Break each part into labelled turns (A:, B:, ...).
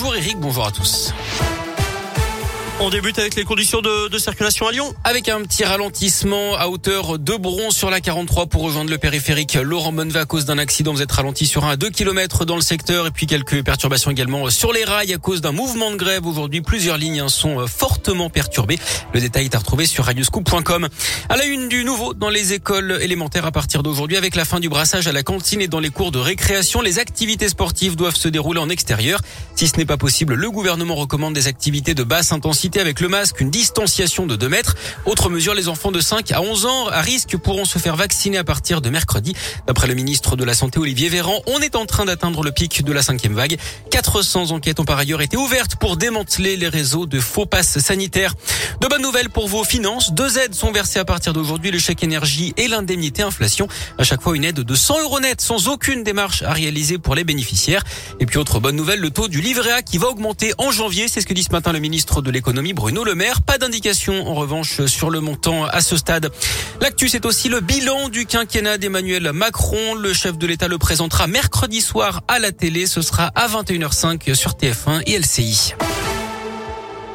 A: Bonjour Eric, bonjour à tous.
B: On débute avec les conditions de, de, circulation à Lyon.
A: Avec un petit ralentissement à hauteur de Bron sur la 43 pour rejoindre le périphérique Laurent Bonnevat à cause d'un accident. Vous êtes ralenti sur un à 2 km dans le secteur et puis quelques perturbations également sur les rails à cause d'un mouvement de grève. Aujourd'hui, plusieurs lignes sont fortement perturbées. Le détail est à retrouver sur radioscoop.com. À la une du nouveau dans les écoles élémentaires à partir d'aujourd'hui avec la fin du brassage à la cantine et dans les cours de récréation, les activités sportives doivent se dérouler en extérieur. Si ce n'est pas possible, le gouvernement recommande des activités de basse intensité avec le masque, une distanciation de 2 mètres. Autre mesure, les enfants de 5 à 11 ans à risque pourront se faire vacciner à partir de mercredi. D'après le ministre de la Santé Olivier Véran, on est en train d'atteindre le pic de la cinquième vague. 400 enquêtes ont par ailleurs été ouvertes pour démanteler les réseaux de faux passes sanitaires. De bonnes nouvelles pour vos finances. Deux aides sont versées à partir d'aujourd'hui, le chèque énergie et l'indemnité inflation. À chaque fois, une aide de 100 euros net sans aucune démarche à réaliser pour les bénéficiaires. Et puis, autre bonne nouvelle, le taux du livret A qui va augmenter en janvier. C'est ce que dit ce matin le ministre de l'économie Bruno Le Maire. Pas d'indication en revanche sur le montant à ce stade. L'actu, c'est aussi le bilan du quinquennat d'Emmanuel Macron. Le chef de l'État le présentera mercredi soir à la télé. Ce sera à 21h05 sur TF1 et LCI.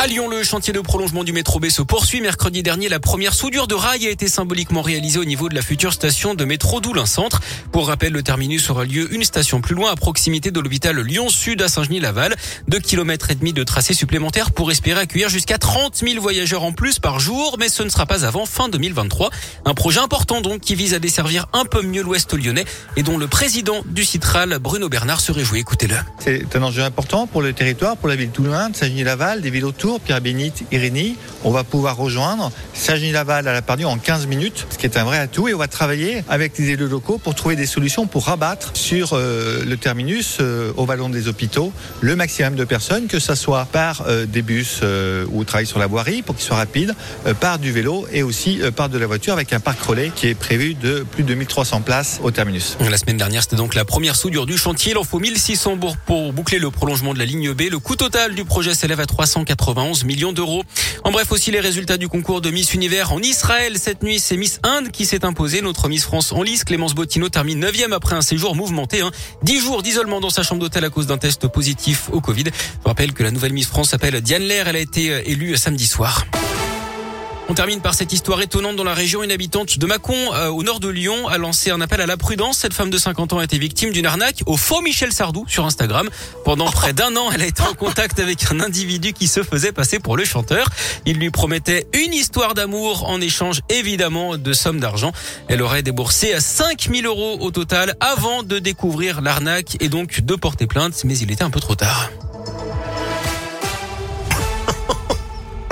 A: À Lyon, le chantier de prolongement du métro B se poursuit. Mercredi dernier, la première soudure de rail a été symboliquement réalisée au niveau de la future station de métro d'Oulin Centre. Pour rappel, le terminus aura lieu une station plus loin, à proximité de l'hôpital Lyon-Sud à Saint-Genis-Laval. Deux kilomètres et demi de tracé supplémentaire pour espérer accueillir jusqu'à 30 000 voyageurs en plus par jour, mais ce ne sera pas avant fin 2023. Un projet important donc qui vise à desservir un peu mieux l'ouest lyonnais et dont le président du Citral, Bruno Bernard, se réjouit. Écoutez-le.
C: C'est un enjeu important pour le territoire, pour la ville de Toulon, Saint-Genis-Laval, des villes autour Pierre-Bénite, Irénie. On va pouvoir rejoindre Saint-Genis-Laval à la Pardue en 15 minutes, ce qui est un vrai atout. Et on va travailler avec les élus locaux pour trouver des solutions pour rabattre sur euh, le terminus euh, au vallon des hôpitaux le maximum de personnes, que ce soit par euh, des bus ou travail sur la voirie pour qu'ils soient rapides, par du vélo et aussi par de la voiture avec un parc relais qui est prévu de plus de 1300 places au terminus.
A: La semaine dernière, c'était donc la première soudure du chantier. Il en faut 1600 pour boucler le prolongement de la ligne B. Le coût total du projet s'élève à 380 11 millions d'euros. En bref, aussi les résultats du concours de Miss Univers en Israël. Cette nuit, c'est Miss Inde qui s'est imposée. Notre Miss France en lice, Clémence Bottino, termine 9 après un séjour mouvementé. Hein. 10 jours d'isolement dans sa chambre d'hôtel à cause d'un test positif au Covid. Je rappelle que la nouvelle Miss France s'appelle Diane Lair. Elle a été euh, élue samedi soir. On termine par cette histoire étonnante dans la région. Une habitante de Mâcon, euh, au nord de Lyon, a lancé un appel à la prudence. Cette femme de 50 ans a été victime d'une arnaque au faux Michel Sardou sur Instagram. Pendant près d'un an, elle a été en contact avec un individu qui se faisait passer pour le chanteur. Il lui promettait une histoire d'amour en échange évidemment de sommes d'argent. Elle aurait déboursé 5000 euros au total avant de découvrir l'arnaque et donc de porter plainte. Mais il était un peu trop tard.